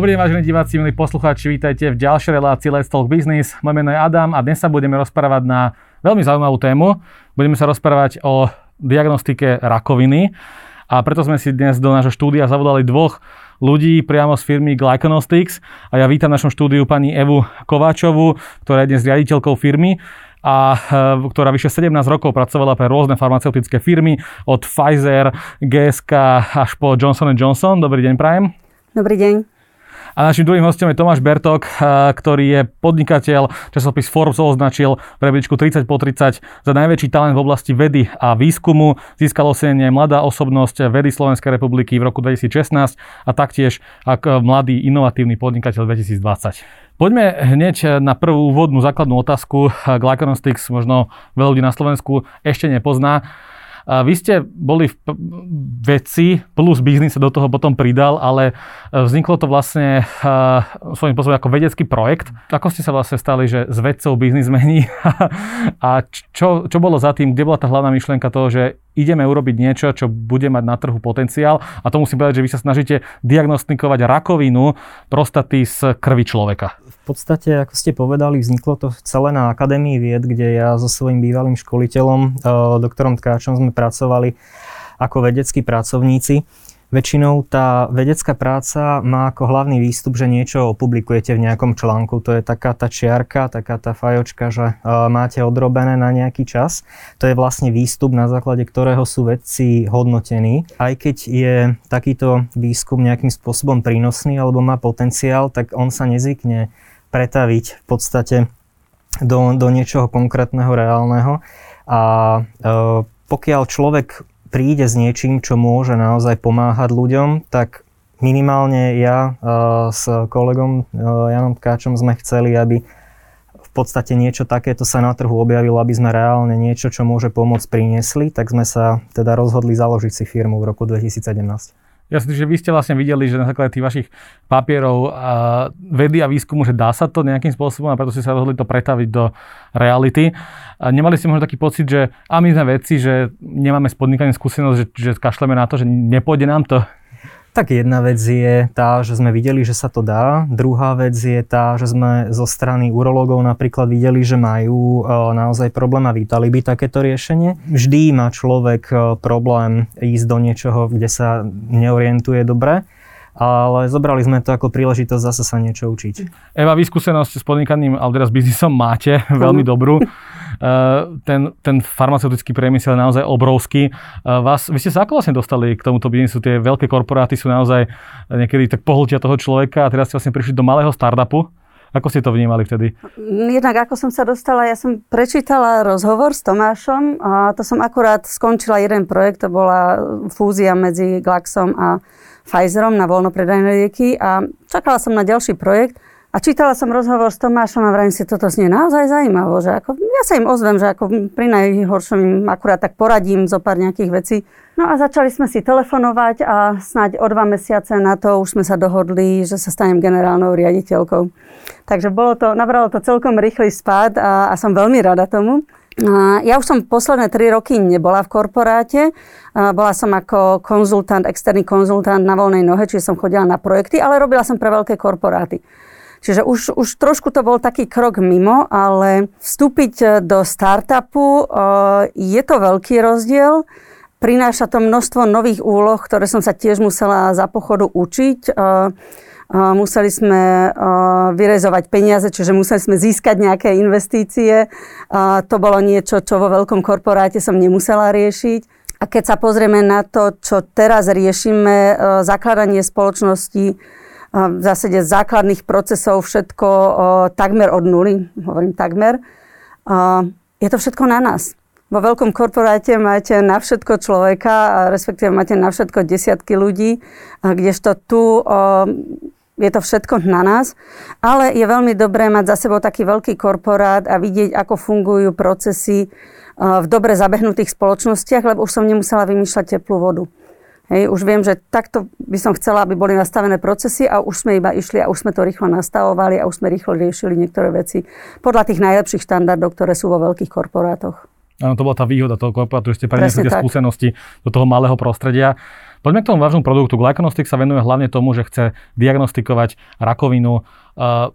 Dobrý deň, vážení diváci, milí poslucháči, vítajte v ďalšej relácii Let's Talk Business. Moje meno je Adam a dnes sa budeme rozprávať na veľmi zaujímavú tému. Budeme sa rozprávať o diagnostike rakoviny a preto sme si dnes do nášho štúdia zavolali dvoch ľudí priamo z firmy Glyconostics a ja vítam v našom štúdiu pani Evu Kováčovú, ktorá je dnes riaditeľkou firmy a e, ktorá vyše 17 rokov pracovala pre rôzne farmaceutické firmy od Pfizer, GSK až po Johnson Johnson. Dobrý deň, Prajem. Dobrý deň. A našim druhým hostom je Tomáš Bertok, ktorý je podnikateľ. Časopis Forbes označil pre 30 po 30 za najväčší talent v oblasti vedy a výskumu. Získal ocenenie Mladá osobnosť vedy Slovenskej republiky v roku 2016 a taktiež ako mladý inovatívny podnikateľ 2020. Poďme hneď na prvú úvodnú základnú otázku. Glyconostics možno veľa ľudí na Slovensku ešte nepozná. Vy ste boli v veci plus biznis sa do toho potom pridal, ale e, vzniklo to vlastne e, svojím spôsobom ako vedecký projekt. Ako ste sa vlastne stali, že z vedcov biznismení a čo, čo bolo za tým, kde bola tá hlavná myšlienka toho, že ideme urobiť niečo, čo bude mať na trhu potenciál a to musím povedať, že vy sa snažíte diagnostikovať rakovinu prostaty z krvi človeka. V podstate, ako ste povedali, vzniklo to celé na Akadémii vied, kde ja so svojím bývalým školiteľom, eh, doktorom Tkáčom, sme pracovali ako vedeckí pracovníci. Väčšinou tá vedecká práca má ako hlavný výstup, že niečo opublikujete v nejakom článku. To je taká tá čiarka, taká tá fajočka, že uh, máte odrobené na nejaký čas. To je vlastne výstup, na základe ktorého sú vedci hodnotení. Aj keď je takýto výskum nejakým spôsobom prínosný alebo má potenciál, tak on sa nezvykne pretaviť v podstate do, do niečoho konkrétneho, reálneho. A uh, pokiaľ človek príde s niečím, čo môže naozaj pomáhať ľuďom, tak minimálne ja uh, s kolegom uh, Janom Tkáčom sme chceli, aby v podstate niečo takéto sa na trhu objavilo, aby sme reálne niečo, čo môže pomôcť, priniesli, tak sme sa teda rozhodli založiť si firmu v roku 2017. Ja si že vy ste vlastne videli, že na základe tých vašich papierov a vedy a výskumu, že dá sa to nejakým spôsobom a preto ste sa rozhodli to pretaviť do reality. A nemali ste možno taký pocit, že a my sme vedci, že nemáme s podnikaním skúsenosť, že, že kašleme na to, že nepôjde nám to? Tak jedna vec je tá, že sme videli, že sa to dá. Druhá vec je tá, že sme zo strany urológov napríklad videli, že majú e, naozaj problém a vítali by takéto riešenie. Vždy má človek e, problém ísť do niečoho, kde sa neorientuje dobre ale zobrali sme to ako príležitosť zase sa niečo učiť. Eva, vy skúsenosť s podnikaním, alebo teda s biznisom máte veľmi dobrú. Eh, ten, ten farmaceutický priemysel je naozaj obrovský. Eh, vás, vy ste sa ako vlastne dostali k tomuto biznisu? Tie veľké korporáty sú naozaj niekedy tak pohltia toho človeka a teraz ste vlastne prišli do malého startupu. Ako ste to vnímali vtedy? Jednak ako som sa dostala, ja som prečítala rozhovor s Tomášom a to som akurát skončila jeden projekt, to bola fúzia medzi Glaxom a Pfizerom na voľnopredajné lieky a čakala som na ďalší projekt a čítala som rozhovor s Tomášom a vrajím si, toto znie naozaj zaujímavo, že ako, ja sa im ozvem, že ako pri najhoršom im akurát tak poradím zo pár nejakých vecí. No a začali sme si telefonovať a snáď o dva mesiace na to už sme sa dohodli, že sa stanem generálnou riaditeľkou. Takže bolo to, nabralo to celkom rýchly spád a, a som veľmi rada tomu. Ja už som posledné tri roky nebola v korporáte. Bola som ako konzultant, externý konzultant na voľnej nohe, čiže som chodila na projekty, ale robila som pre veľké korporáty. Čiže už, už trošku to bol taký krok mimo, ale vstúpiť e, do startupu e, je to veľký rozdiel. Prináša to množstvo nových úloh, ktoré som sa tiež musela za pochodu učiť. E, museli sme vyrezovať peniaze, čiže museli sme získať nejaké investície. To bolo niečo, čo vo veľkom korporáte som nemusela riešiť. A keď sa pozrieme na to, čo teraz riešime, zakladanie spoločnosti, v zásade základných procesov všetko takmer od nuly, hovorím takmer. Je to všetko na nás. Vo veľkom korporáte máte na všetko človeka, respektíve máte na všetko desiatky ľudí, kdežto tu je to všetko na nás, ale je veľmi dobré mať za sebou taký veľký korporát a vidieť, ako fungujú procesy v dobre zabehnutých spoločnostiach, lebo už som nemusela vymýšľať teplú vodu. Hej, už viem, že takto by som chcela, aby boli nastavené procesy a už sme iba išli a už sme to rýchlo nastavovali a už sme rýchlo riešili niektoré veci podľa tých najlepších štandardov, ktoré sú vo veľkých korporátoch. Áno, to bola tá výhoda toho korporátu, že ste preniesli tie skúsenosti do toho malého prostredia. Poďme k tomu vážnu produktu. Glyconostic sa venuje hlavne tomu, že chce diagnostikovať rakovinu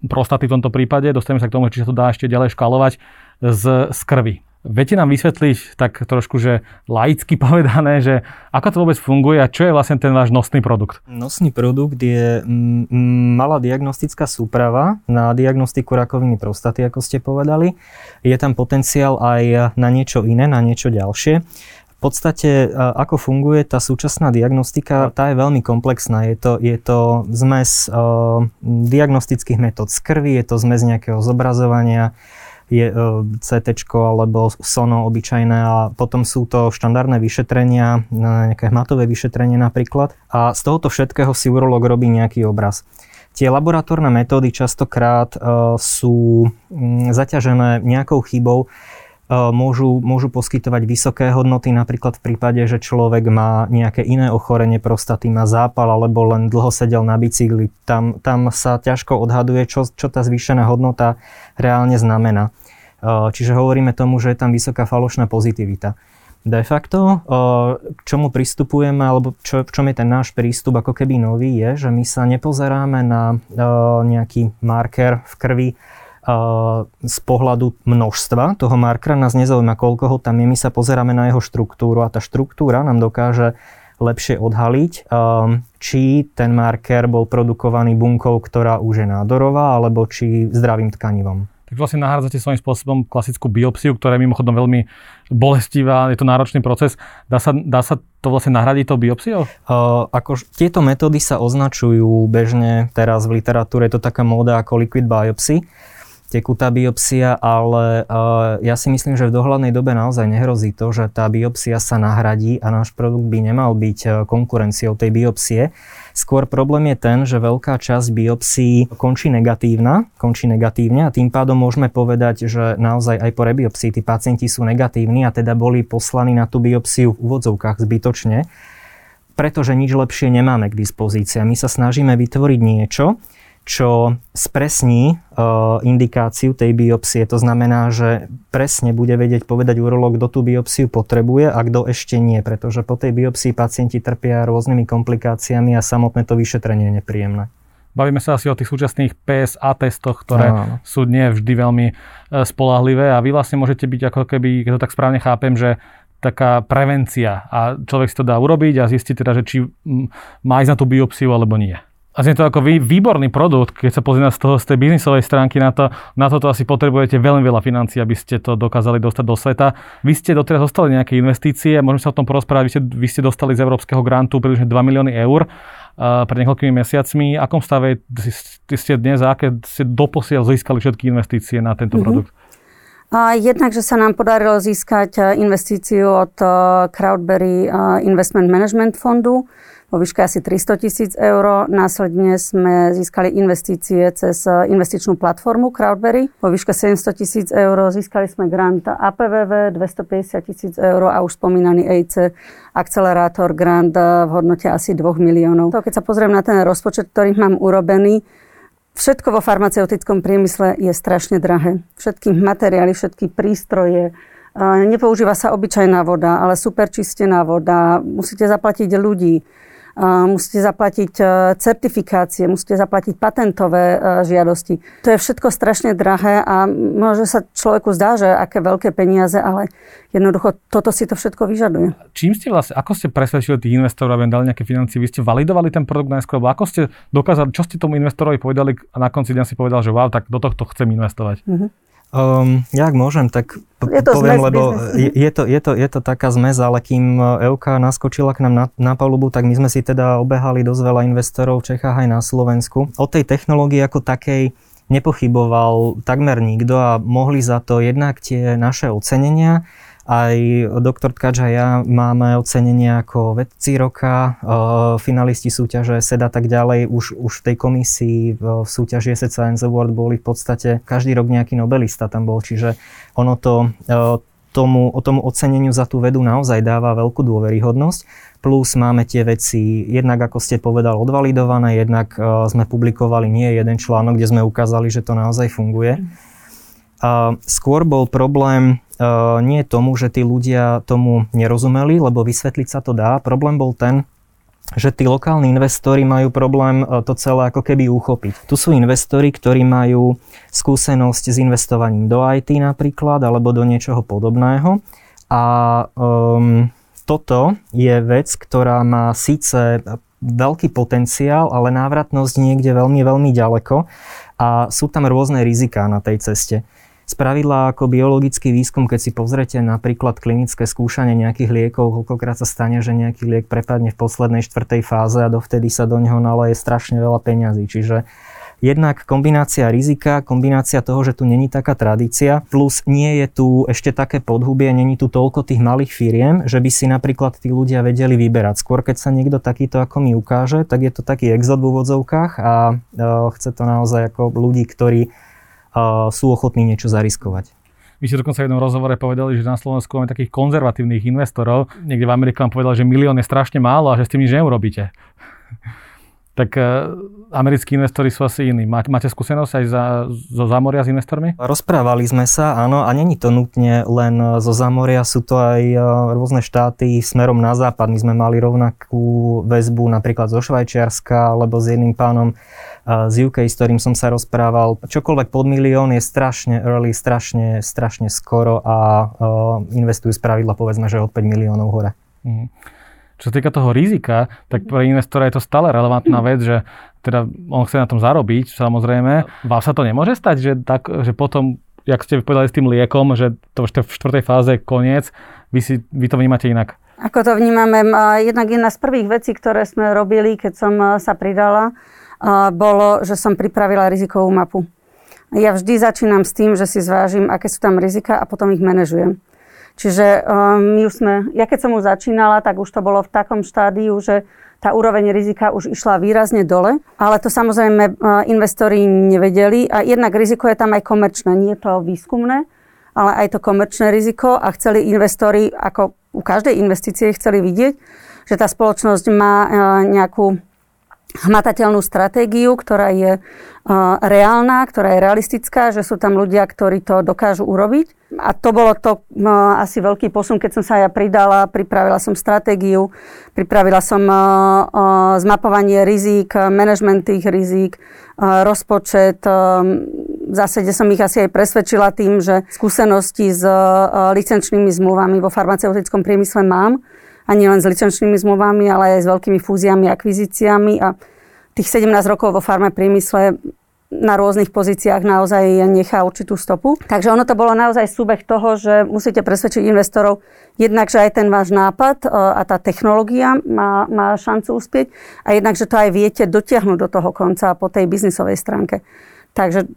prostaty v tomto prípade. Dostaneme sa k tomu, či sa to dá ešte ďalej škalovať z, z krvi. Viete nám vysvetliť tak trošku, že laicky povedané, že ako to vôbec funguje a čo je vlastne ten váš nosný produkt? Nosný produkt je m, m, malá diagnostická súprava na diagnostiku rakoviny prostaty, ako ste povedali. Je tam potenciál aj na niečo iné, na niečo ďalšie. V podstate, ako funguje tá súčasná diagnostika, tá je veľmi komplexná. Je to, je to zmes uh, diagnostických metód z krvi, je to zmes nejakého zobrazovania, je e, CT alebo SONO obyčajné a potom sú to štandardné vyšetrenia, nejaké hmatové vyšetrenie napríklad. A z tohoto všetkého si urolog robí nejaký obraz. Tie laboratórne metódy častokrát uh, sú um, zaťažené nejakou chybou, môžu, môžu poskytovať vysoké hodnoty, napríklad v prípade, že človek má nejaké iné ochorenie prostaty, má zápal alebo len dlho sedel na bicykli. Tam, tam sa ťažko odhaduje, čo, čo tá zvýšená hodnota reálne znamená. Čiže hovoríme tomu, že je tam vysoká falošná pozitivita. De facto, k čomu pristupujeme, alebo čo, v čom je ten náš prístup ako keby nový, je, že my sa nepozeráme na nejaký marker v krvi z pohľadu množstva toho markera, nás nezaujíma, koľko ho tam je, my sa pozeráme na jeho štruktúru a tá štruktúra nám dokáže lepšie odhaliť, či ten marker bol produkovaný bunkou, ktorá už je nádorová, alebo či zdravým tkanivom tak vlastne nahrádzate svojím spôsobom klasickú biopsiu, ktorá je mimochodom veľmi bolestivá, je to náročný proces. Dá sa, dá sa to vlastne nahradiť tou biopsiou? Uh, ako, tieto metódy sa označujú bežne teraz v literatúre, je to taká móda ako liquid biopsy tekutá biopsia, ale uh, ja si myslím, že v dohľadnej dobe naozaj nehrozí to, že tá biopsia sa nahradí a náš produkt by nemal byť uh, konkurenciou tej biopsie. Skôr problém je ten, že veľká časť biopsií končí negatívna, končí negatívne a tým pádom môžeme povedať, že naozaj aj po rebiopsii tí pacienti sú negatívni a teda boli poslaní na tú biopsiu v úvodzovkách zbytočne, pretože nič lepšie nemáme k dispozícii. My sa snažíme vytvoriť niečo, čo spresní uh, indikáciu tej biopsie. To znamená, že presne bude vedieť povedať urológ, kto tú biopsiu potrebuje a kto ešte nie, pretože po tej biopsii pacienti trpia rôznymi komplikáciami a samotné to vyšetrenie je nepríjemné. Bavíme sa asi o tých súčasných PSA testoch, ktoré no. sú nie vždy veľmi e, spolahlivé a vy vlastne môžete byť ako keby, keď to tak správne chápem, že taká prevencia a človek si to dá urobiť a zistiť teda, že či má ísť na tú biopsiu alebo nie. A je to ako vý, výborný produkt, keď sa pozrieme z, toho, z tej biznisovej stránky na to, na toto asi potrebujete veľmi veľa financií, aby ste to dokázali dostať do sveta. Vy ste doteraz dostali nejaké investície, môžeme sa o tom porozprávať, vy ste, vy ste dostali z európskeho grantu približne 2 milióny eur uh, pred niekoľkými mesiacmi. Akom stave ste dnes a aké ste doposiaľ získali všetky investície na tento mm-hmm. produkt? A jednak, že sa nám podarilo získať uh, investíciu od uh, Crowdberry Investment Management fondu, vo výške asi 300 tisíc eur. Následne sme získali investície cez eh, investičnú platformu Crowdberry vo výške 700 tisíc eur. Získali sme grant APVV 250 tisíc eur a už spomínaný EIC akcelerátor grant eh, v hodnote asi 2 miliónov. To, keď sa pozriem na ten rozpočet, ktorý mám urobený, Všetko vo farmaceutickom priemysle je strašne drahé. Všetky materiály, všetky prístroje, eh, nepoužíva sa obyčajná voda, ale super čistená voda. Musíte zaplatiť ľudí musíte zaplatiť e, certifikácie, musíte zaplatiť patentové e, žiadosti. To je všetko strašne drahé a možno sa človeku zdá, že aké veľké peniaze, ale jednoducho toto si to všetko vyžaduje. Čím ste vlastne, ako ste presvedčili tých investorov, aby dali nejaké financie? Vy ste validovali ten produkt najskôr, alebo ako ste dokázali, čo ste tomu investorovi povedali a na konci dňa si povedal, že wow, tak do tohto chcem investovať? Mm-hmm. Um, ja ak môžem, tak je to poviem, lebo je, je, to, je, to, je to taká zmes, ale kým Euka naskočila k nám na, na palubu, tak my sme si teda obehali dosť veľa investorov v Čechách aj na Slovensku. O tej technológii ako takej nepochyboval takmer nikto a mohli za to jednak tie naše ocenenia, aj doktor Tkač a ja máme ocenenie ako vedci roka, finalisti súťaže SED a tak ďalej. Už, už v tej komisii v súťaži SED Science Award boli v podstate každý rok nejaký nobelista tam bol, čiže ono to tomu, o tomu oceneniu za tú vedu naozaj dáva veľkú dôveryhodnosť. Plus máme tie veci, jednak ako ste povedal, odvalidované, jednak sme publikovali nie jeden článok, kde sme ukázali, že to naozaj funguje. Skôr bol problém nie tomu, že tí ľudia tomu nerozumeli, lebo vysvetliť sa to dá. Problém bol ten, že tí lokálni investori majú problém to celé ako keby uchopiť. Tu sú investori, ktorí majú skúsenosť s investovaním do IT napríklad, alebo do niečoho podobného. A um, toto je vec, ktorá má síce veľký potenciál, ale návratnosť niekde veľmi, veľmi ďaleko a sú tam rôzne riziká na tej ceste. Spravidla ako biologický výskum, keď si pozrete napríklad klinické skúšanie nejakých liekov, koľkokrát sa stane, že nejaký liek prepadne v poslednej štvrtej fáze a dovtedy sa do neho naleje strašne veľa peňazí. Čiže Jednak kombinácia rizika, kombinácia toho, že tu není taká tradícia, plus nie je tu ešte také podhubie, není tu toľko tých malých firiem, že by si napríklad tí ľudia vedeli vyberať. Skôr keď sa niekto takýto ako mi ukáže, tak je to taký exot v úvodzovkách a uh, chce to naozaj ako ľudí, ktorí sú ochotní niečo zariskovať. Vy ste dokonca v jednom rozhovore povedali, že na Slovensku máme takých konzervatívnych investorov. Niekde v Amerike vám povedal, že milión je strašne málo a že s tým nič neurobíte tak uh, americkí investori sú asi iní. Máte, skúsenosť aj za, zo zámoria s investormi? Rozprávali sme sa, áno, a není to nutne len e, zo zámoria, sú to aj uh, rôzne štáty smerom na západ. My sme mali rovnakú väzbu napríklad zo Švajčiarska, alebo s jedným pánom z UK, s ktorým som sa rozprával. Čokoľvek pod milión je strašne early, strašne, strašne skoro a investujú z pravidla povedzme, že od 5 miliónov hore. Mm. Čo sa týka toho rizika, tak pre investora je to stále relevantná vec, že teda on chce na tom zarobiť, samozrejme. Vám sa to nemôže stať, že, tak, že potom, jak ste povedali s tým liekom, že to v štvrtej fáze koniec, vy, si, vy to vnímate inak? Ako to vnímame, jednak jedna z prvých vecí, ktoré sme robili, keď som sa pridala, bolo, že som pripravila rizikovú mapu. Ja vždy začínam s tým, že si zvážim, aké sú tam rizika a potom ich manažujem. Čiže um, my už sme, ja keď som už začínala, tak už to bolo v takom štádiu, že tá úroveň rizika už išla výrazne dole, ale to samozrejme uh, investori nevedeli a jednak riziko je tam aj komerčné, nie je to výskumné, ale aj to komerčné riziko a chceli investori, ako u každej investície chceli vidieť, že tá spoločnosť má uh, nejakú hmatateľnú stratégiu, ktorá je reálna, ktorá je realistická, že sú tam ľudia, ktorí to dokážu urobiť. A to bolo to asi veľký posun, keď som sa ja pridala, pripravila som stratégiu, pripravila som zmapovanie rizík, management tých rizík, rozpočet. V zásade som ich asi aj presvedčila tým, že skúsenosti s licenčnými zmluvami vo farmaceutickom priemysle mám a len s licenčnými zmluvami, ale aj s veľkými fúziami, akvizíciami a tých 17 rokov vo farme priemysle na rôznych pozíciách naozaj nechá určitú stopu. Takže ono to bolo naozaj súbeh toho, že musíte presvedčiť investorov jednak, že aj ten váš nápad e, a tá technológia má, má šancu uspieť a jednak, že to aj viete dotiahnuť do toho konca po tej biznisovej stránke. Takže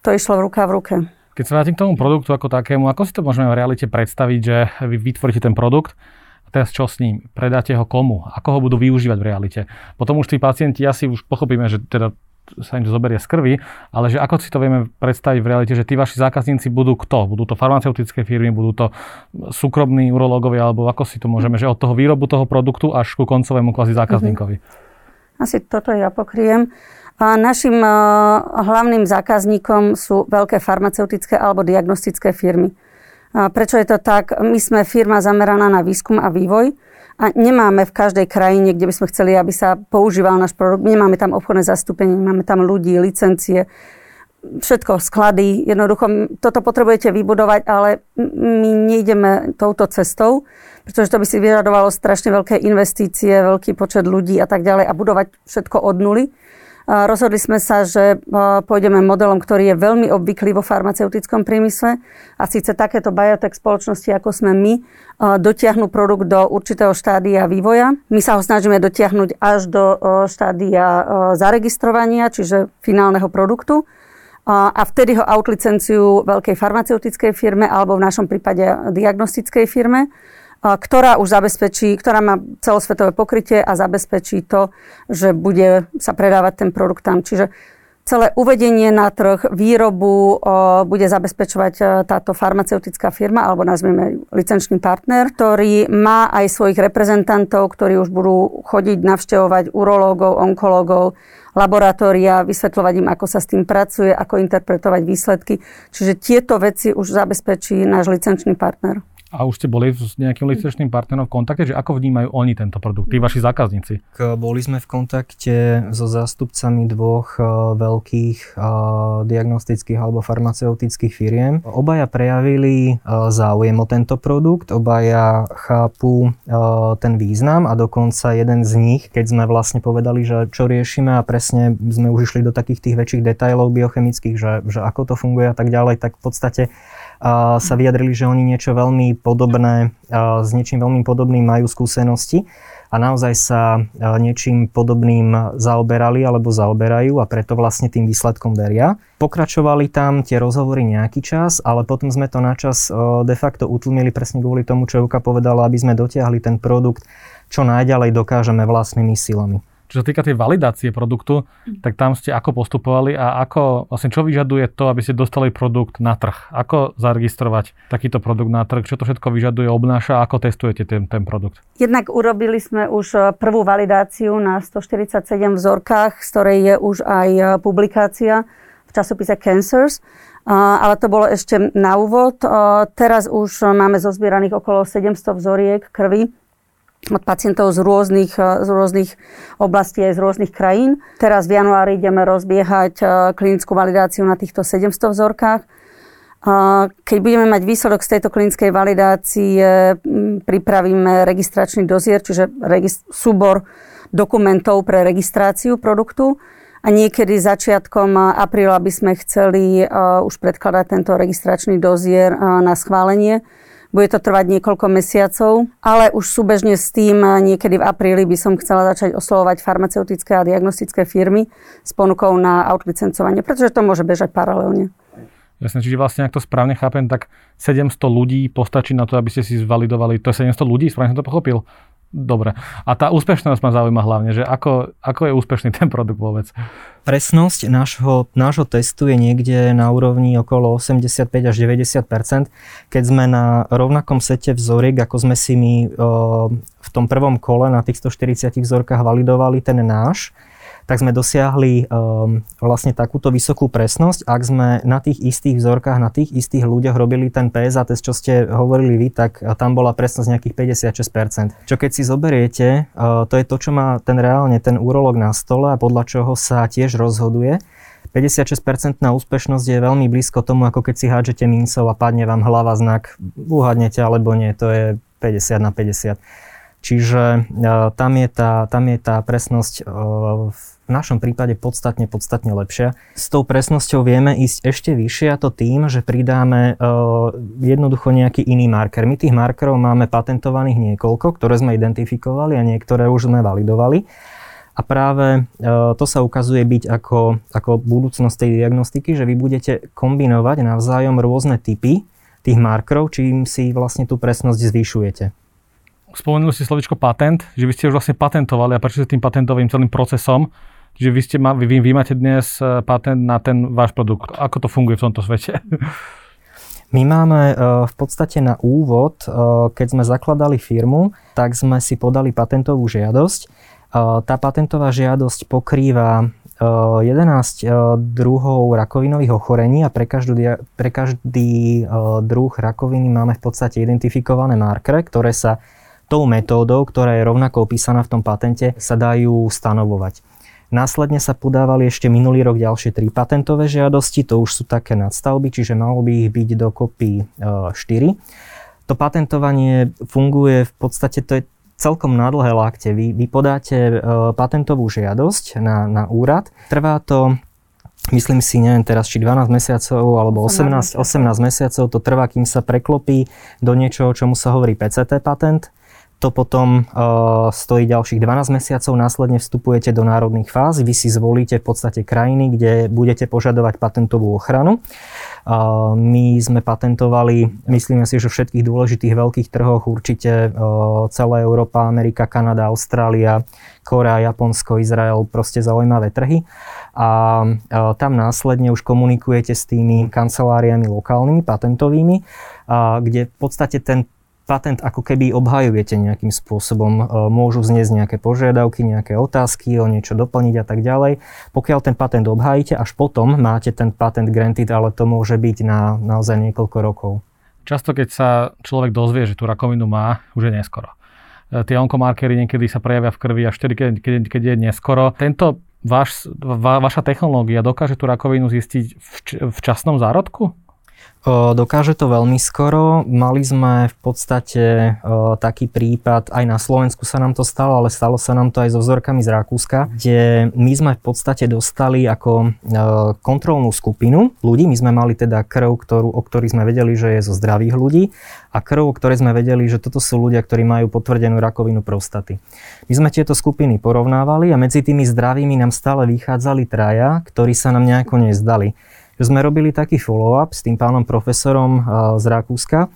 to išlo v ruka v ruke. Keď sa vrátim k tomu produktu ako takému, ako si to môžeme v realite predstaviť, že vy vytvoríte ten produkt, a teraz čo s ním? Predáte ho komu? Ako ho budú využívať v realite? Potom už tí pacienti asi už pochopíme, že teda sa im to zoberie z krvi, ale že ako si to vieme predstaviť v realite, že tí vaši zákazníci budú kto? Budú to farmaceutické firmy, budú to súkromní urológovia, alebo ako si to môžeme, že od toho výrobu toho produktu až ku koncovému kvázi zákazníkovi? Mm-hmm. Asi toto ja pokriem. A našim hlavným zákazníkom sú veľké farmaceutické alebo diagnostické firmy. Prečo je to tak? My sme firma zameraná na výskum a vývoj a nemáme v každej krajine, kde by sme chceli, aby sa používal náš produkt, nemáme tam obchodné zastúpenie, nemáme tam ľudí, licencie, všetko, sklady. Jednoducho, toto potrebujete vybudovať, ale my nejdeme touto cestou, pretože to by si vyžadovalo strašne veľké investície, veľký počet ľudí a tak ďalej a budovať všetko od nuly. Rozhodli sme sa, že pôjdeme modelom, ktorý je veľmi obvyklý vo farmaceutickom priemysle. A síce takéto biotech spoločnosti, ako sme my, dotiahnu produkt do určitého štádia vývoja. My sa ho snažíme dotiahnuť až do štádia zaregistrovania, čiže finálneho produktu. A vtedy ho outlicenciujú veľkej farmaceutickej firme alebo v našom prípade diagnostickej firme ktorá už zabezpečí, ktorá má celosvetové pokrytie a zabezpečí to, že bude sa predávať ten produkt tam. Čiže celé uvedenie na trh, výrobu bude zabezpečovať e, táto farmaceutická firma, alebo nazveme licenčný partner, ktorý má aj svojich reprezentantov, ktorí už budú chodiť navštevovať urológov, onkológov, laboratória, vysvetľovať im, ako sa s tým pracuje, ako interpretovať výsledky. Čiže tieto veci už zabezpečí náš licenčný partner. A už ste boli s nejakým licenčným partnerom v kontakte, že ako vnímajú oni tento produkt, tí vaši zákazníci? Boli sme v kontakte so zástupcami dvoch uh, veľkých uh, diagnostických alebo farmaceutických firiem. Obaja prejavili uh, záujem o tento produkt, obaja chápu ten význam a dokonca jeden z nich, keď sme vlastne povedali, že čo riešime a presne sme už išli do takých tých väčších detailov biochemických, že, že ako to funguje a tak ďalej, tak v podstate sa vyjadrili, že oni niečo veľmi podobné, s niečím veľmi podobným majú skúsenosti a naozaj sa niečím podobným zaoberali alebo zaoberajú a preto vlastne tým výsledkom veria. Pokračovali tam tie rozhovory nejaký čas, ale potom sme to načas de facto utlmili presne kvôli tomu, čo Juka povedala, aby sme dotiahli ten produkt čo najďalej dokážeme vlastnými silami. Čo sa týka tej validácie produktu, tak tam ste ako postupovali a ako, vlastne čo vyžaduje to, aby ste dostali produkt na trh? Ako zaregistrovať takýto produkt na trh? Čo to všetko vyžaduje, obnáša? Ako testujete ten, ten produkt? Jednak urobili sme už e, prvú validáciu na 147 vzorkách, z ktorej je už aj e, publikácia v časopise Cancers. Ale to bolo ešte na úvod. Teraz už máme zozbieraných okolo 700 vzoriek krvi od pacientov z rôznych, eh, z rôznych oblastí aj z rôznych krajín. Teraz v januári ideme rozbiehať eh, klinickú validáciu na týchto 700 vzorkách. Keď budeme mať výsledok z tejto klinickej validácie, pripravíme registračný dozier, čiže súbor dokumentov pre registráciu produktu a niekedy začiatkom apríla by sme chceli už predkladať tento registračný dozier na schválenie bude to trvať niekoľko mesiacov, ale už súbežne s tým niekedy v apríli by som chcela začať oslovovať farmaceutické a diagnostické firmy s ponukou na autolicencovanie, pretože to môže bežať paralelne. Jasne, čiže vlastne, ak to správne chápem, tak 700 ľudí postačí na to, aby ste si zvalidovali. To je 700 ľudí, správne som to pochopil? Dobre. A tá úspešnosť ma zaujíma hlavne, že ako, ako je úspešný ten produkt vôbec? Presnosť nášho, nášho testu je niekde na úrovni okolo 85 až 90% Keď sme na rovnakom sete vzoriek, ako sme si my o, v tom prvom kole na tých 140 vzorkách validovali ten náš, tak sme dosiahli um, vlastne takúto vysokú presnosť. Ak sme na tých istých vzorkách, na tých istých ľuďoch robili ten PSA test, čo ste hovorili vy, tak tam bola presnosť nejakých 56%. Čo keď si zoberiete, uh, to je to, čo má ten reálne ten urolog na stole a podľa čoho sa tiež rozhoduje. 56% úspešnosť je veľmi blízko tomu, ako keď si hádžete mincov a padne vám hlava znak, uhadnete alebo nie, to je 50 na 50. Čiže uh, tam, je tá, tam je tá presnosť uh, v našom prípade podstatne, podstatne lepšia. S tou presnosťou vieme ísť ešte vyššie a to tým, že pridáme uh, jednoducho nejaký iný marker. My tých markerov máme patentovaných niekoľko, ktoré sme identifikovali a niektoré už sme validovali. A práve uh, to sa ukazuje byť ako, ako budúcnosť tej diagnostiky, že vy budete kombinovať navzájom rôzne typy tých markerov, čím si vlastne tú presnosť zvyšujete. Spomenuli ste slovičko patent, že vy ste už vlastne patentovali a prečo tým patentovým celým procesom Čiže vy, ste ma, vy, vy máte dnes e, patent na ten váš produkt. Ako to funguje v tomto svete? My máme e, v podstate na úvod, e, keď sme zakladali firmu, tak sme si podali patentovú žiadosť. Tá patentová žiadosť pokrýva 11 druhov rakovinových ochorení a pre, každú, pre každý druh rakoviny máme v podstate identifikované markere, ktoré sa tou metódou, ktorá je rovnako opísaná v tom patente, sa dajú stanovovať. Následne sa podávali ešte minulý rok ďalšie tri patentové žiadosti, to už sú také nadstavby, čiže malo by ich byť dokopy 4. E, to patentovanie funguje v podstate, to je celkom na dlhé lakte. Vy, vy podáte e, patentovú žiadosť na, na úrad. Trvá to myslím si, neviem teraz, či 12 mesiacov alebo 18, 18 mesiacov to trvá, kým sa preklopí do niečoho, čomu sa hovorí PCT patent. To potom uh, stojí ďalších 12 mesiacov, následne vstupujete do národných fáz, vy si zvolíte v podstate krajiny, kde budete požadovať patentovú ochranu. Uh, my sme patentovali, myslíme si, že v všetkých dôležitých veľkých trhoch určite uh, celá Európa, Amerika, Kanada, Austrália, Korea, Japonsko, Izrael, proste zaujímavé trhy. A tam následne už komunikujete s tými kanceláriami lokálnymi, patentovými, kde v podstate ten patent ako keby obhajujete nejakým spôsobom, e, môžu zniesť nejaké požiadavky, nejaké otázky, o niečo doplniť a tak ďalej. Pokiaľ ten patent obhajíte, až potom máte ten patent granted, ale to môže byť na naozaj niekoľko rokov. často keď sa človek dozvie, že tú rakovinu má, už je neskoro. E, tie onkomarkery niekedy sa prejavia v krvi až vtedy, keď, keď, keď je neskoro. Tento váš, va, vaša technológia dokáže tú rakovinu zistiť v, v časnom zárodku? Dokáže to veľmi skoro. Mali sme v podstate taký prípad, aj na Slovensku sa nám to stalo, ale stalo sa nám to aj so vzorkami z Rakúska, kde my sme v podstate dostali ako kontrolnú skupinu ľudí. My sme mali teda krv, ktorú, o ktorých sme vedeli, že je zo zdravých ľudí a krv, o ktorej sme vedeli, že toto sú ľudia, ktorí majú potvrdenú rakovinu prostaty. My sme tieto skupiny porovnávali a medzi tými zdravými nám stále vychádzali traja, ktorí sa nám nejako nezdali že sme robili taký follow-up s tým pánom profesorom z Rakúska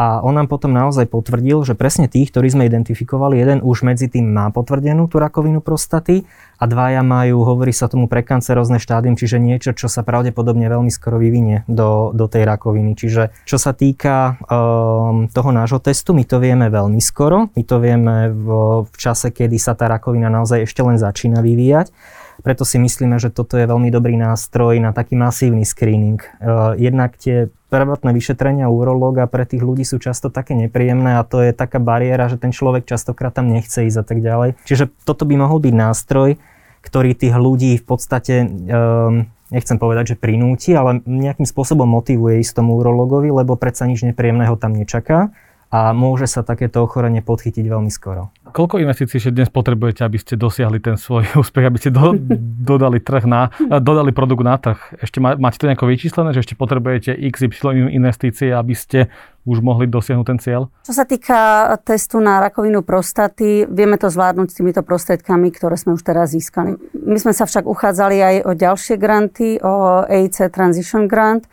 a on nám potom naozaj potvrdil, že presne tých, ktorí sme identifikovali, jeden už medzi tým má potvrdenú tú rakovinu prostaty a dvaja majú, hovorí sa tomu prekancerózne štádium, čiže niečo, čo sa pravdepodobne veľmi skoro vyvinie do, do tej rakoviny. Čiže čo sa týka um, toho nášho testu, my to vieme veľmi skoro, my to vieme v, v čase, kedy sa tá rakovina naozaj ešte len začína vyvíjať. Preto si myslíme, že toto je veľmi dobrý nástroj na taký masívny screening. Eh, jednak tie prvotné vyšetrenia urológa pre tých ľudí sú často také nepríjemné a to je taká bariéra, že ten človek častokrát tam nechce ísť a tak ďalej. Čiže toto by mohol byť nástroj, ktorý tých ľudí v podstate um, nechcem povedať, že prinúti, ale nejakým spôsobom motivuje ísť tomu urologovi, lebo predsa nič nepríjemného tam nečaká a môže sa takéto ochorenie podchytiť veľmi skoro. Koľko investícií ešte dnes potrebujete, aby ste dosiahli ten svoj úspech, aby ste do, dodali, trh na, dodali produkt na trh? Ešte má, máte to nejako vyčíslené, že ešte potrebujete XY investície, aby ste už mohli dosiahnuť ten cieľ? Čo sa týka testu na rakovinu prostaty, vieme to zvládnuť s týmito prostriedkami, ktoré sme už teraz získali. My sme sa však uchádzali aj o ďalšie granty, o EIC Transition Grant,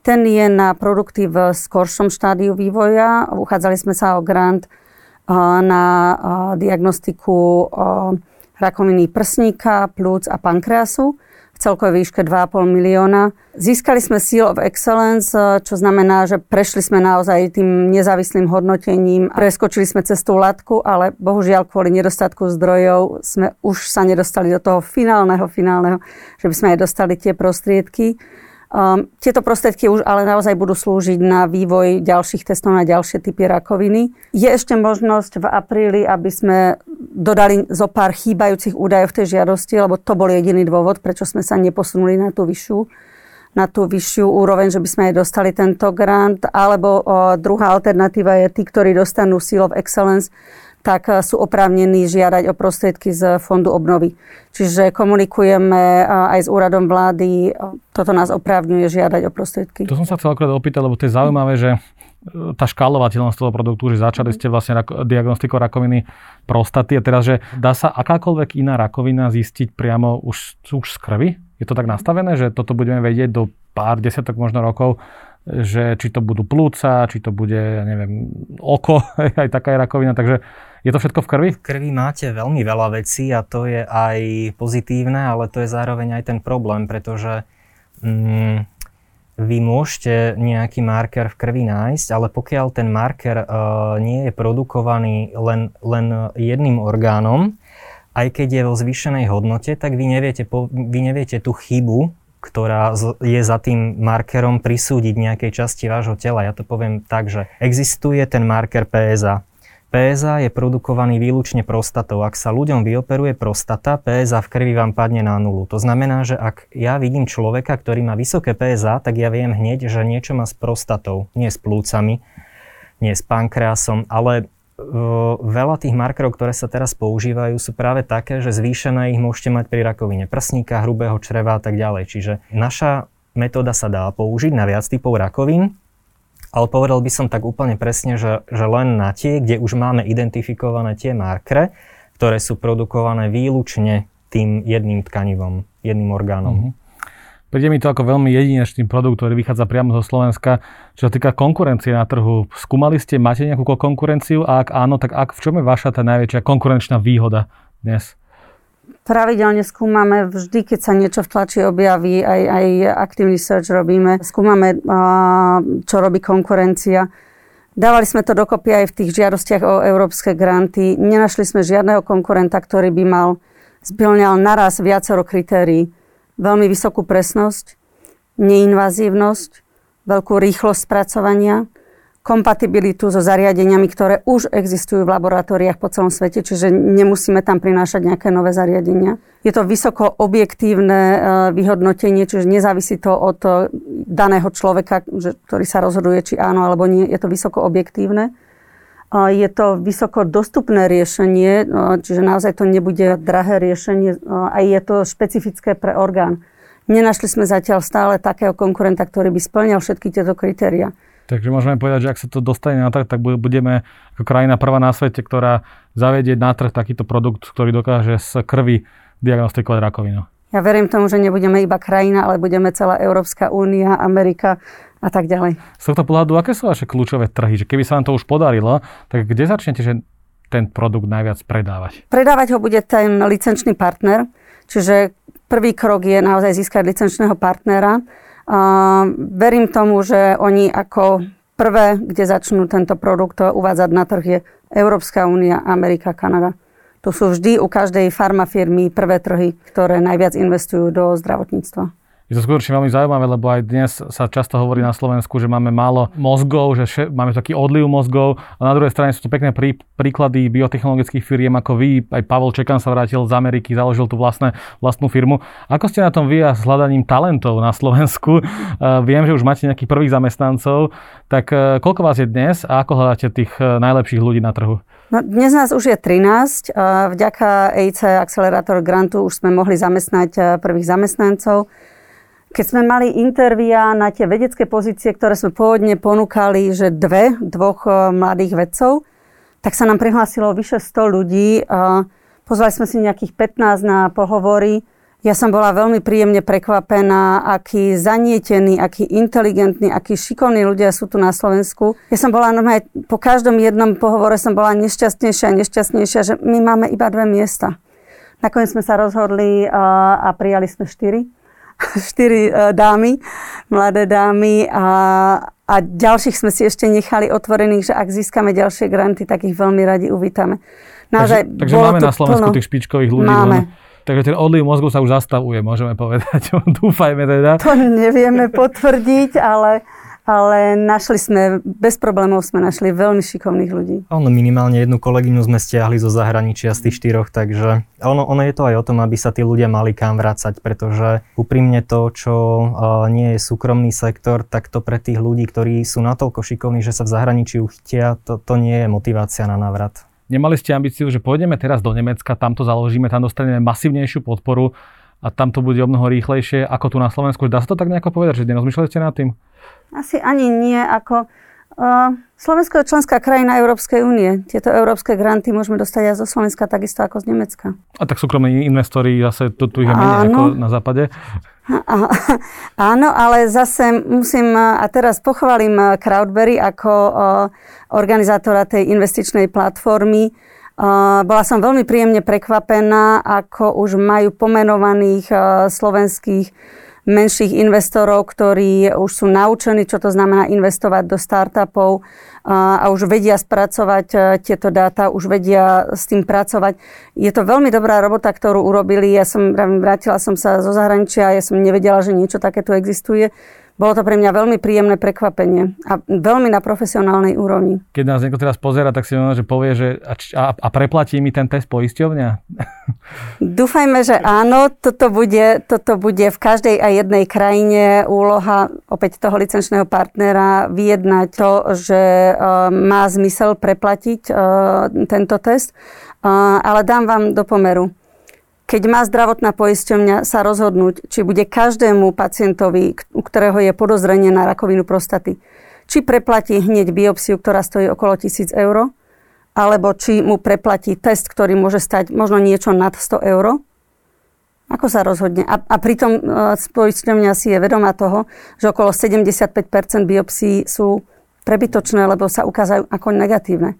ten je na produkty v skoršom štádiu vývoja. Uchádzali sme sa o grant na diagnostiku rakoviny prsníka, plúc a pankreasu v celkovej výške 2,5 milióna. Získali sme Seal of Excellence, čo znamená, že prešli sme naozaj tým nezávislým hodnotením. Preskočili sme cez tú latku, ale bohužiaľ kvôli nedostatku zdrojov sme už sa nedostali do toho finálneho, finálneho, že by sme aj dostali tie prostriedky. Um, tieto prostriedky už ale naozaj budú slúžiť na vývoj ďalších testov na ďalšie typy rakoviny. Je ešte možnosť v apríli, aby sme dodali zo pár chýbajúcich údajov v tej žiadosti, lebo to bol jediný dôvod, prečo sme sa neposunuli na tú vyššiu na tú vyššiu úroveň, že by sme aj dostali tento grant, alebo o, druhá alternatíva je tí, ktorí dostanú Seal of Excellence, tak e, sú oprávnení žiadať o prostriedky z Fondu obnovy. Čiže komunikujeme e, aj s úradom vlády, toto nás oprávňuje žiadať o prostriedky. To som sa chcel akorát opýtať, lebo to je zaujímavé, že tá škálovateľnosť toho produktu, že začali ste vlastne diagnostikou rakoviny prostaty a teraz, že dá sa akákoľvek iná rakovina zistiť priamo už, už z krvi? Je to tak nastavené, že toto budeme vedieť do pár desiatok možno rokov, že či to budú plúca, či to bude, ja neviem, oko, aj taká je rakovina, takže je to všetko v krvi? V krvi máte veľmi veľa vecí a to je aj pozitívne, ale to je zároveň aj ten problém, pretože mm, vy môžete nejaký marker v krvi nájsť, ale pokiaľ ten marker uh, nie je produkovaný len, len jedným orgánom, aj keď je vo zvýšenej hodnote, tak vy neviete, vy neviete tú chybu, ktorá je za tým markerom prisúdiť nejakej časti vášho tela. Ja to poviem tak, že existuje ten marker PSA. PSA je produkovaný výlučne prostatou. Ak sa ľuďom vyoperuje prostata, PSA v krvi vám padne na nulu. To znamená, že ak ja vidím človeka, ktorý má vysoké PSA, tak ja viem hneď, že niečo má s prostatou, nie s plúcami, nie s pankreasom, ale veľa tých markerov, ktoré sa teraz používajú, sú práve také, že zvýšené ich môžete mať pri rakovine prsníka, hrubého čreva a tak ďalej. Čiže naša metóda sa dá použiť na viac typov rakovín, ale povedal by som tak úplne presne, že, že len na tie, kde už máme identifikované tie markre, ktoré sú produkované výlučne tým jedným tkanivom, jedným orgánom. Mm-hmm. Príde mi to ako veľmi jedinečný produkt, ktorý vychádza priamo zo Slovenska. Čo sa týka konkurencie na trhu, skúmali ste, máte nejakú konkurenciu a ak áno, tak ak, v čom je vaša tá najväčšia konkurenčná výhoda dnes? Pravidelne skúmame vždy, keď sa niečo v tlači objaví, aj, aj active research robíme. Skúmame, čo robí konkurencia. Dávali sme to dokopy aj v tých žiadostiach o európske granty. Nenašli sme žiadneho konkurenta, ktorý by mal splňal naraz viacero kritérií. Veľmi vysokú presnosť, neinvazívnosť, veľkú rýchlosť spracovania, kompatibilitu so zariadeniami, ktoré už existujú v laboratóriách po celom svete, čiže nemusíme tam prinášať nejaké nové zariadenia. Je to vysoko objektívne e, vyhodnotenie, čiže nezávisí to od e, daného človeka, ktorý sa rozhoduje, či áno alebo nie. Je to vysoko objektívne. Je to vysoko dostupné riešenie, čiže naozaj to nebude drahé riešenie a je to špecifické pre orgán. Nenašli sme zatiaľ stále takého konkurenta, ktorý by splňal všetky tieto kritéria. Takže môžeme povedať, že ak sa to dostane na trh, tak budeme ako krajina prvá na svete, ktorá zavedie na trh takýto produkt, ktorý dokáže z krvi diagnostikovať rakovinu. Ja verím tomu, že nebudeme iba krajina, ale budeme celá Európska únia, Amerika a tak ďalej. Z tohto pohľadu, aké sú vaše kľúčové trhy? Že keby sa vám to už podarilo, tak kde začnete že ten produkt najviac predávať? Predávať ho bude ten licenčný partner, čiže prvý krok je naozaj získať licenčného partnera verím tomu, že oni ako prvé, kde začnú tento produkt uvádzať na trh je Európska únia, Amerika, Kanada. To sú vždy u každej farmafirmy prvé trhy, ktoré najviac investujú do zdravotníctva. Je to skutočne veľmi zaujímavé, lebo aj dnes sa často hovorí na Slovensku, že máme málo mozgov, že še, máme taký odliv mozgov a na druhej strane sú to pekné prí, príklady biotechnologických firiem ako vy. Aj Pavel Čekan sa vrátil z Ameriky, založil tu vlastné, vlastnú firmu. Ako ste na tom vy a s hľadaním talentov na Slovensku? Uh, viem, že už máte nejakých prvých zamestnancov, tak uh, koľko vás je dnes a ako hľadáte tých uh, najlepších ľudí na trhu? No, dnes nás už je 13. Vďaka EIC Accelerator Grantu už sme mohli zamestnať prvých zamestnancov. Keď sme mali intervia na tie vedecké pozície, ktoré sme pôvodne ponúkali, že dve, dvoch e, mladých vedcov, tak sa nám prihlásilo vyše 100 ľudí. Pozvali sme si nejakých 15 na pohovory. Ja som bola veľmi príjemne prekvapená, aký zanietení, aký inteligentní, akí šikovní ľudia sú tu na Slovensku. Ja som bola normálne, po každom jednom pohovore som bola nešťastnejšia a nešťastnejšia, že my máme iba dve miesta. Nakoniec sme sa rozhodli a prijali sme štyri. Štyri e, dámy, mladé dámy a, a ďalších sme si ešte nechali otvorených, že ak získame ďalšie granty, tak ich veľmi radi uvítame. Naozaj, takže, takže máme na Slovensku plno. tých špičkových ľudí. Máme. Takže ten odliv mozgu sa už zastavuje, môžeme povedať. Dúfajme teda. To nevieme potvrdiť, ale ale našli sme, bez problémov sme našli veľmi šikovných ľudí. Ono minimálne jednu kolegyňu sme stiahli zo zahraničia z tých štyroch, takže ono, ono je to aj o tom, aby sa tí ľudia mali kam vrácať, pretože úprimne to, čo uh, nie je súkromný sektor, tak to pre tých ľudí, ktorí sú natoľko šikovní, že sa v zahraničí uchytia, to, to nie je motivácia na návrat. Nemali ste ambíciu, že pôjdeme teraz do Nemecka, tam to založíme, tam dostaneme masívnejšiu podporu a tam to bude o mnoho rýchlejšie ako tu na Slovensku. Dá sa to tak nejako povedať, že nerozmýšľali ste nad tým? Asi ani nie ako... Uh, Slovensko je členská krajina Európskej únie. Tieto európske granty môžeme dostať aj zo Slovenska, takisto ako z Nemecka. A tak súkromní investori zase tu, tu ich je menej ako na západe? A, áno, ale zase musím, a teraz pochválim Crowdberry ako uh, organizátora tej investičnej platformy. Bola som veľmi príjemne prekvapená, ako už majú pomenovaných uh, slovenských menších investorov, ktorí už sú naučení, čo to znamená investovať do startupov a už vedia spracovať e, tieto dáta, už vedia s tým pracovať. Je to veľmi dobrá robota, ktorú urobili. Ja som vrátila som sa zo zahraničia, ja som nevedela, že niečo také tu existuje. Bolo to pre mňa veľmi príjemné prekvapenie a veľmi na profesionálnej úrovni. Keď nás niekto teraz pozera, tak si že povie, že a, a preplatí mi ten test poisťovňa? Dúfajme, že áno. Toto bude, toto bude v každej aj jednej krajine úloha opäť toho licenčného partnera vyjednať to, že uh, má zmysel preplatiť uh, tento test. Uh, ale dám vám do pomeru keď má zdravotná poisťovňa sa rozhodnúť, či bude každému pacientovi, u ktorého je podozrenie na rakovinu prostaty, či preplatí hneď biopsiu, ktorá stojí okolo 1000 eur, alebo či mu preplatí test, ktorý môže stať možno niečo nad 100 eur. Ako sa rozhodne? A, a pritom uh, poisťovňa si je vedomá toho, že okolo 75% biopsií sú prebytočné, lebo sa ukázajú ako negatívne.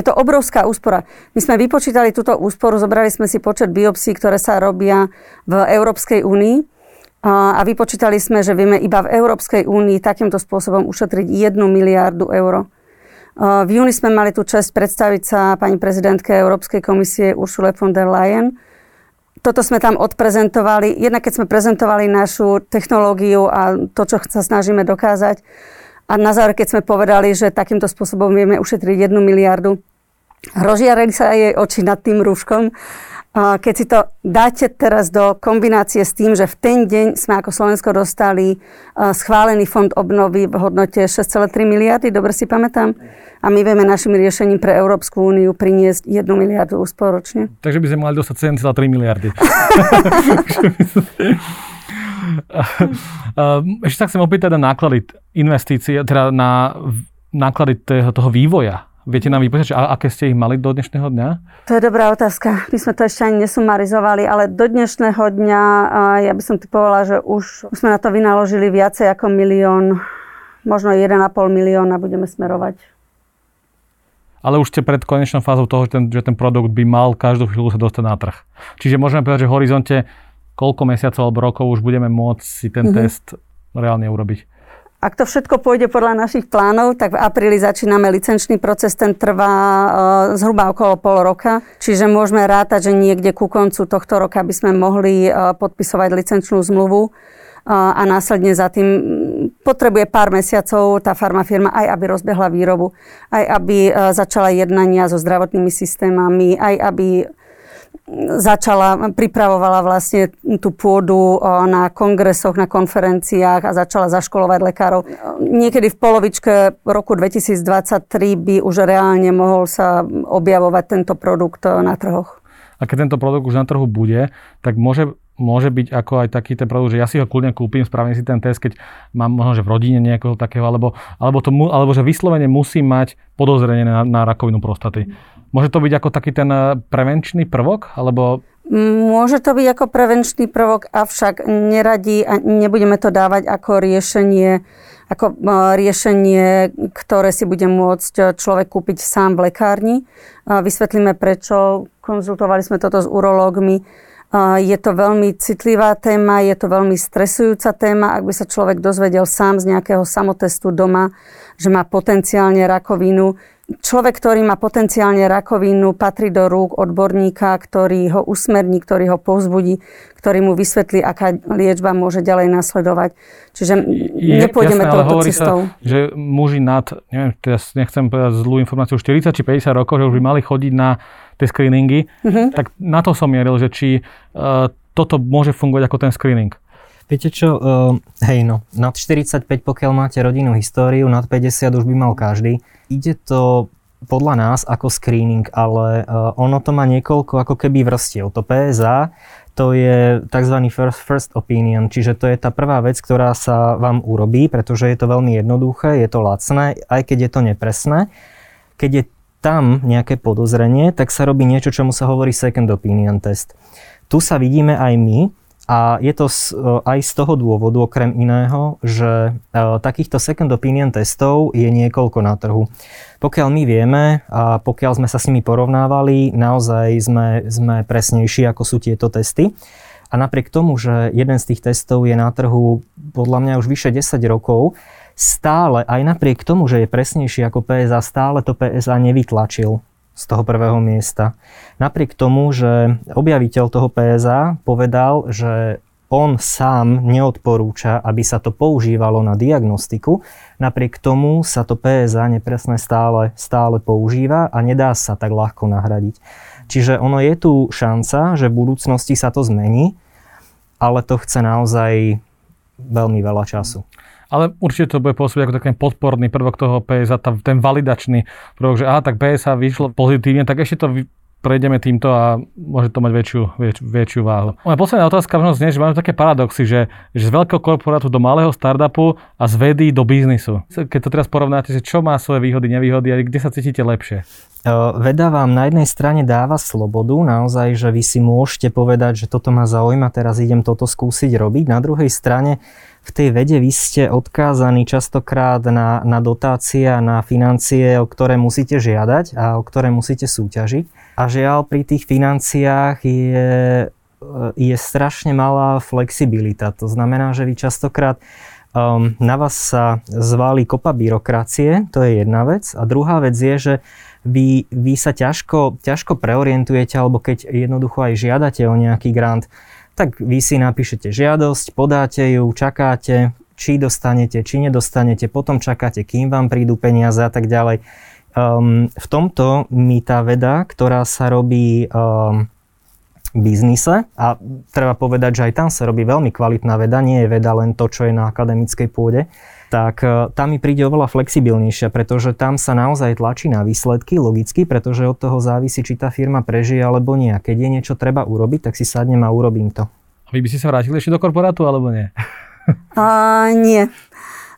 Je to obrovská úspora. My sme vypočítali túto úsporu, zobrali sme si počet biopsí, ktoré sa robia v Európskej únii a vypočítali sme, že vieme iba v Európskej únii takýmto spôsobom ušetriť 1 miliardu eur. V júni sme mali tú čest predstaviť sa pani prezidentke Európskej komisie Ursula von der Leyen. Toto sme tam odprezentovali. Jednak keď sme prezentovali našu technológiu a to, čo sa snažíme dokázať, A na záver, keď sme povedali, že takýmto spôsobom vieme ušetriť jednu miliardu, rozžiarali sa jej oči nad tým rúškom. Keď si to dáte teraz do kombinácie s tým, že v ten deň sme ako Slovensko dostali schválený fond obnovy v hodnote 6,3 miliardy, dobre si pamätám, a my vieme našim riešením pre Európsku úniu priniesť 1 miliardu úsporočne. Takže by sme mali dostať 7,3 miliardy. Ešte sa chcem opýtať na náklady investície, teda na náklady toho vývoja Viete nám vypočítať, aké ste ich mali do dnešného dňa? To je dobrá otázka. My sme to ešte ani nesumarizovali, ale do dnešného dňa ja by som typovala, že už, sme na to vynaložili viacej ako milión, možno 1,5 milióna budeme smerovať. Ale už ste pred konečnou fázou toho, že ten, že ten produkt by mal každú chvíľu sa dostať na trh. Čiže môžeme povedať, že v horizonte koľko mesiacov alebo rokov už budeme môcť si ten mm-hmm. test reálne urobiť. Ak to všetko pôjde podľa našich plánov, tak v apríli začíname licenčný proces, ten trvá uh, zhruba okolo pol roka, čiže môžeme rátať, že niekde ku koncu tohto roka by sme mohli uh, podpisovať licenčnú zmluvu uh, a následne za tým potrebuje pár mesiacov tá farmafirma aj aby rozbehla výrobu, aj aby začala jednania so zdravotnými systémami, aj aby začala, pripravovala vlastne tú pôdu na kongresoch, na konferenciách a začala zaškolovať lekárov. Niekedy v polovičke roku 2023 by už reálne mohol sa objavovať tento produkt na trhoch. A keď tento produkt už na trhu bude, tak môže môže byť ako aj taký ten produkt, že ja si ho kľudne kúpim, spravím si ten test, keď mám možno, že v rodine nejakého takého, alebo, alebo, to, alebo že vyslovene musím mať podozrenie na, na rakovinu prostaty. Môže to byť ako taký ten eh, prevenčný prvok? Alebo... Môže to byť ako prevenčný prvok, avšak neradí a nebudeme to dávať ako riešenie, ako eh, riešenie, ktoré si bude môcť eh, človek kúpiť sám v lekárni. Vysvetlíme prečo. Konzultovali sme toto s urológmi. Je to veľmi citlivá téma, je to veľmi stresujúca téma. Ak by sa človek dozvedel sám z nejakého samotestu doma, že má potenciálne rakovinu, človek, ktorý má potenciálne rakovinu, patrí do rúk odborníka, ktorý ho usmerní, ktorý ho povzbudí, ktorý mu vysvetlí, aká liečba môže ďalej nasledovať. Čiže je, nepôjdeme jasné, touto cestou. Sa, že muži nad, neviem, teraz nechcem povedať zlú informáciu, 40 či 50 rokov, že už by mali chodiť na tie screeningy, uh-huh. tak na to som mieril, že či uh, toto môže fungovať ako ten screening. Viete čo, uh, hej no, nad 45 pokiaľ máte rodinnú históriu, nad 50 už by mal každý. Ide to podľa nás ako screening, ale uh, ono to má niekoľko ako keby vrstiev. To PSA, to je tzv. First, first opinion, čiže to je tá prvá vec, ktorá sa vám urobí, pretože je to veľmi jednoduché, je to lacné, aj keď je to nepresné. Keď je tam nejaké podozrenie, tak sa robí niečo, čomu sa hovorí second opinion test. Tu sa vidíme aj my, a je to z, e, aj z toho dôvodu, okrem iného, že e, takýchto second opinion testov je niekoľko na trhu. Pokiaľ my vieme a pokiaľ sme sa s nimi porovnávali, naozaj sme, sme presnejší, ako sú tieto testy. A napriek tomu, že jeden z tých testov je na trhu podľa mňa už vyše 10 rokov, stále, aj napriek tomu, že je presnejší ako PSA, stále to PSA nevytlačil z toho prvého miesta. Napriek tomu, že objaviteľ toho PSA povedal, že on sám neodporúča, aby sa to používalo na diagnostiku, napriek tomu sa to PSA nepresné stále, stále používa a nedá sa tak ľahko nahradiť. Čiže ono je tu šanca, že v budúcnosti sa to zmení, ale to chce naozaj veľmi veľa času. Ale určite to bude pôsobiť ako taký podporný prvok toho PSA, ten validačný prvok, že aha, tak PSA vyšlo pozitívne, tak ešte to prejdeme týmto a môže to mať väčšiu, väč, väčšiu váhu. Moja posledná otázka možno znie, že máme také paradoxy, že, že z veľkého korporátu do malého startupu a z vedy do biznisu. Keď to teraz porovnáte, že čo má svoje výhody, nevýhody a kde sa cítite lepšie? Veda vám na jednej strane dáva slobodu, naozaj, že vy si môžete povedať, že toto ma zaujíma, teraz idem toto skúsiť robiť. Na druhej strane v tej vede vy ste odkázaní častokrát na, na dotácie a na financie, o ktoré musíte žiadať a o ktoré musíte súťažiť. A žiaľ, pri tých financiách je, je strašne malá flexibilita. To znamená, že vy častokrát um, na vás sa zváli kopa byrokracie, to je jedna vec. A druhá vec je, že vy, vy sa ťažko, ťažko preorientujete, alebo keď jednoducho aj žiadate o nejaký grant, tak vy si napíšete žiadosť, podáte ju, čakáte, či dostanete, či nedostanete, potom čakáte, kým vám prídu peniaze a tak ďalej. Um, v tomto mi tá veda, ktorá sa robí um, biznise a treba povedať, že aj tam sa robí veľmi kvalitná veda, nie je veda len to, čo je na akademickej pôde, tak e, tam mi príde oveľa flexibilnejšia, pretože tam sa naozaj tlačí na výsledky, logicky, pretože od toho závisí, či tá firma prežije alebo nie. A keď je niečo treba urobiť, tak si sadnem a urobím to. A vy by ste sa vrátili ešte do korporátu, alebo nie? Uh, nie.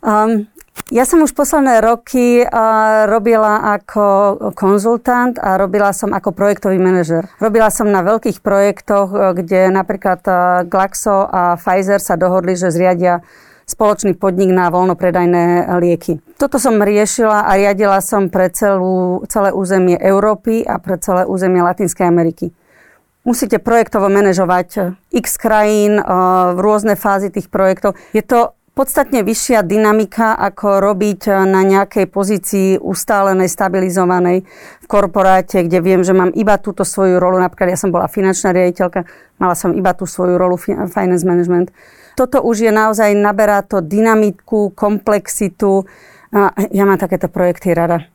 Um, ja som už posledné roky uh, robila ako konzultant a robila som ako projektový manažer. Robila som na veľkých projektoch, kde napríklad uh, Glaxo a Pfizer sa dohodli, že zriadia spoločný podnik na voľnopredajné lieky. Toto som riešila a riadila som pre celú, celé územie Európy a pre celé územie Latinskej Ameriky. Musíte projektovo manažovať x krajín, v rôzne fázy tých projektov. Je to podstatne vyššia dynamika, ako robiť na nejakej pozícii ustálenej, stabilizovanej v korporáte, kde viem, že mám iba túto svoju rolu. Napríklad ja som bola finančná riaditeľka, mala som iba tú svoju rolu finance management toto už je naozaj, naberá to dynamiku, komplexitu. Ja mám takéto projekty rada.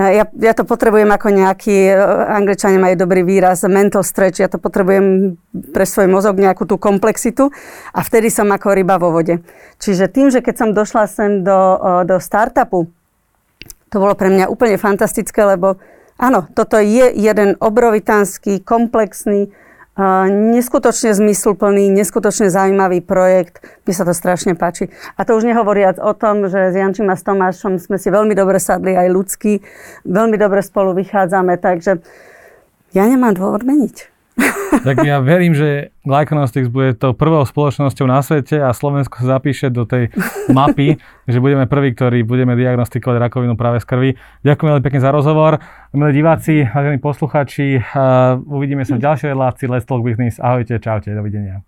Ja, ja to potrebujem ako nejaký, e, angličania majú dobrý výraz, mental stretch, ja to potrebujem pre svoj mozog nejakú tú komplexitu a vtedy som ako ryba vo vode. Čiže tým, že keď som došla sem do, do startupu, to bolo pre mňa úplne fantastické, lebo áno, toto je jeden obrovitánsky, komplexný, neskutočne zmysluplný, neskutočne zaujímavý projekt. Mne sa to strašne páči. A to už nehovoriac o tom, že s Jančím a s Tomášom sme si veľmi dobre sadli aj ľudský, veľmi dobre spolu vychádzame, takže ja nemám dôvod meniť. Tak ja verím, že Glyconostics bude tou prvou spoločnosťou na svete a Slovensko sa zapíše do tej mapy, že budeme prví, ktorí budeme diagnostikovať rakovinu práve z krvi. Ďakujem veľmi pekne za rozhovor. Milí diváci, vážení posluchači, uvidíme sa v ďalšej relácii Let's Talk Business. Ahojte, čaute, dovidenia.